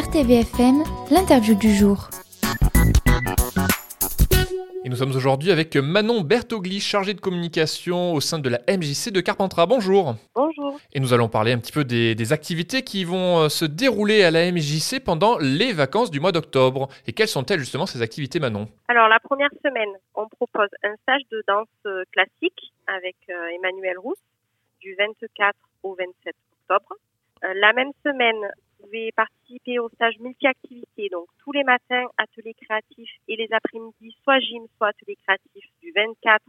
RTVFM, l'interview du jour. Et nous sommes aujourd'hui avec Manon Bertogli, chargée de communication au sein de la MJC de Carpentras. Bonjour. Bonjour. Et nous allons parler un petit peu des, des, activités qui vont euh, se dérouler à la MJC pendant les vacances du mois d'octobre. Et quelles sont-elles justement ces activités, Manon? Alors la première semaine, on propose un stage de danse euh, classique avec euh, Emmanuel Rousse du 24 au 27 octobre. La même semaine, vous pouvez participer au stage multi-activités, donc tous les matins, ateliers créatifs et les après-midi, soit gym, soit ateliers créatifs du 24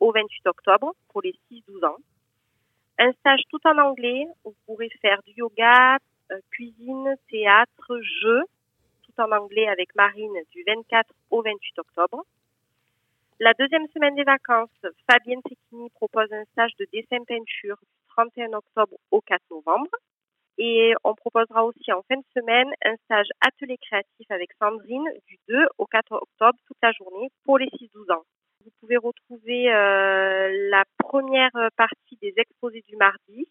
au 28 octobre pour les 6-12 ans. Un stage tout en anglais, où vous pourrez faire du yoga, euh, cuisine, théâtre, jeu, tout en anglais avec Marine du 24 au 28 octobre. La deuxième semaine des vacances, Fabienne Secchini propose un stage de dessin peinture du 31 octobre au 4 novembre. Et on proposera aussi en fin de semaine un stage atelier créatif avec Sandrine du 2 au 4 octobre toute la journée pour les 6-12 ans. Vous pouvez retrouver euh, la première partie des exposés du mardi,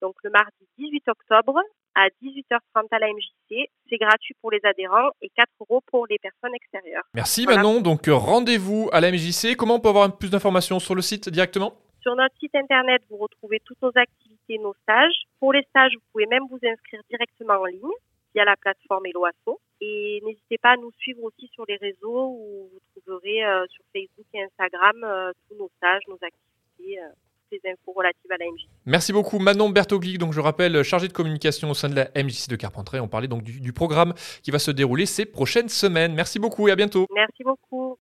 donc le mardi 18 octobre à 18h30 à la MJC. C'est gratuit pour les adhérents et 4 euros pour les personnes extérieures. Merci voilà. Manon. Donc rendez-vous à la MJC. Comment on peut avoir plus d'informations sur le site directement? Sur notre site internet, vous retrouvez toutes nos activités, nos stages. Pour les stages, vous pouvez même vous inscrire directement en ligne via la plateforme Eloasso. Et n'hésitez pas à nous suivre aussi sur les réseaux où vous trouverez euh, sur Facebook et Instagram euh, tous nos stages, nos activités. Euh, les infos relatives à la MJC. Merci beaucoup Manon Bertogli, donc je rappelle chargée de communication au sein de la MJC de Carpentras. On parlait donc du, du programme qui va se dérouler ces prochaines semaines. Merci beaucoup et à bientôt. Merci beaucoup.